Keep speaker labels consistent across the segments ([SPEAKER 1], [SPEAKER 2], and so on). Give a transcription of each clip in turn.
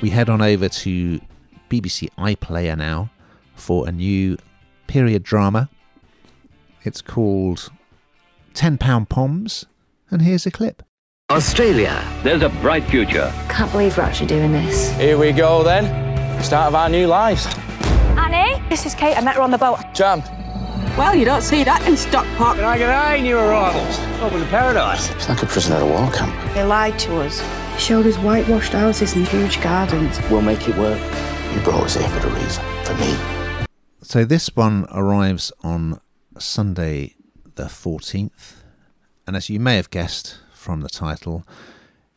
[SPEAKER 1] we head on over to BBC iPlayer now for a new period drama. It's called £10 Poms, and here's a clip.
[SPEAKER 2] Australia. There's a bright future.
[SPEAKER 3] Can't believe we're actually doing this.
[SPEAKER 4] Here we go then. Start of our new lives.
[SPEAKER 5] Annie, this is Kate. I met her on the boat.
[SPEAKER 4] Champ.
[SPEAKER 5] Well, you don't see that in Stockport.
[SPEAKER 6] Good eye, good eye, new arrivals. Open to paradise.
[SPEAKER 4] It's like a prisoner at a war camp.
[SPEAKER 5] They lied to us. Showed us whitewashed houses and huge gardens.
[SPEAKER 4] We'll make it work. You brought us here for the reason. For me.
[SPEAKER 1] So this one arrives on Sunday the 14th. And as you may have guessed from the title,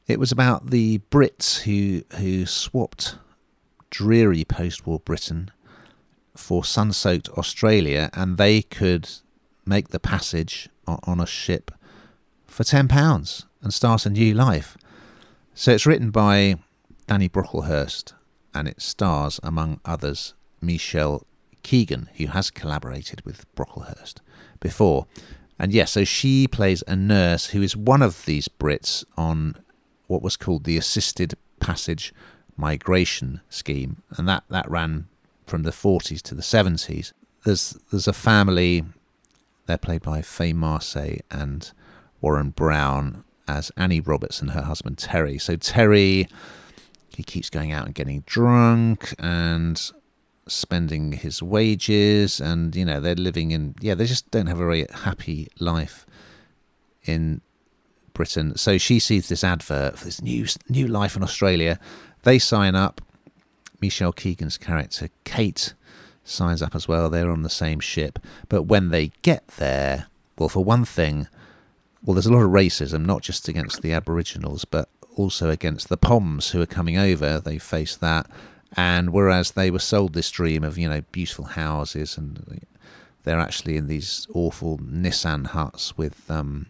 [SPEAKER 1] it was about the Brits who who swapped dreary post-war Britain for sun-soaked Australia, and they could make the passage on a ship for ten pounds and start a new life. So it's written by Danny Brocklehurst, and it stars, among others, Michelle Keegan, who has collaborated with Brocklehurst before. And yes, so she plays a nurse who is one of these Brits on what was called the Assisted Passage Migration Scheme, and that, that ran from the 40s to the 70s. There's there's a family, they're played by Faye Marsay and Warren Brown as Annie Roberts and her husband Terry. So Terry, he keeps going out and getting drunk and spending his wages and you know they're living in yeah they just don't have a very happy life in Britain. So she sees this advert for this new new life in Australia. They sign up. Michelle Keegan's character Kate signs up as well. They're on the same ship. But when they get there well for one thing well there's a lot of racism not just against the aboriginals but also against the poms who are coming over. They face that. And whereas they were sold this dream of you know beautiful houses and they're actually in these awful Nissen huts with um,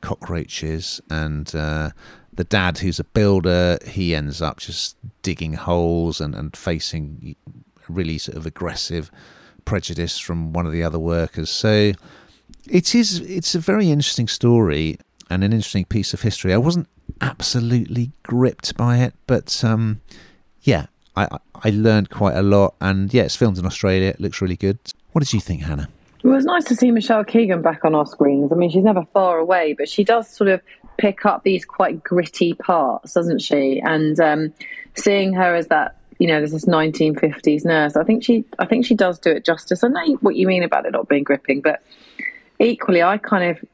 [SPEAKER 1] cockroaches and uh, the dad who's a builder he ends up just digging holes and, and facing really sort of aggressive prejudice from one of the other workers. So it is it's a very interesting story and an interesting piece of history i wasn't absolutely gripped by it but um, yeah I, I learned quite a lot, and yeah, it's filmed in Australia. It looks really good. What did you think, Hannah?
[SPEAKER 7] It was nice to see Michelle Keegan back on our screens. I mean, she's never far away, but she does sort of pick up these quite gritty parts, doesn't she? And um, seeing her as that, you know, this 1950s nurse. I think she, I think she does do it justice. I know what you mean about it not being gripping, but equally, I kind of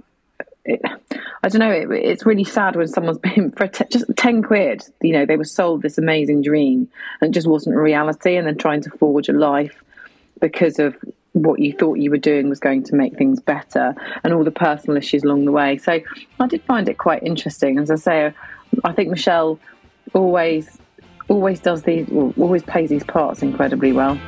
[SPEAKER 7] I don't know. It, it's really sad when someone's been for t- just ten quid. You know, they were sold this amazing dream and it just wasn't reality, and then trying to forge a life because of what you thought you were doing was going to make things better, and all the personal issues along the way. So I did find it quite interesting. As I say, I think Michelle always always does these, always plays these parts incredibly well.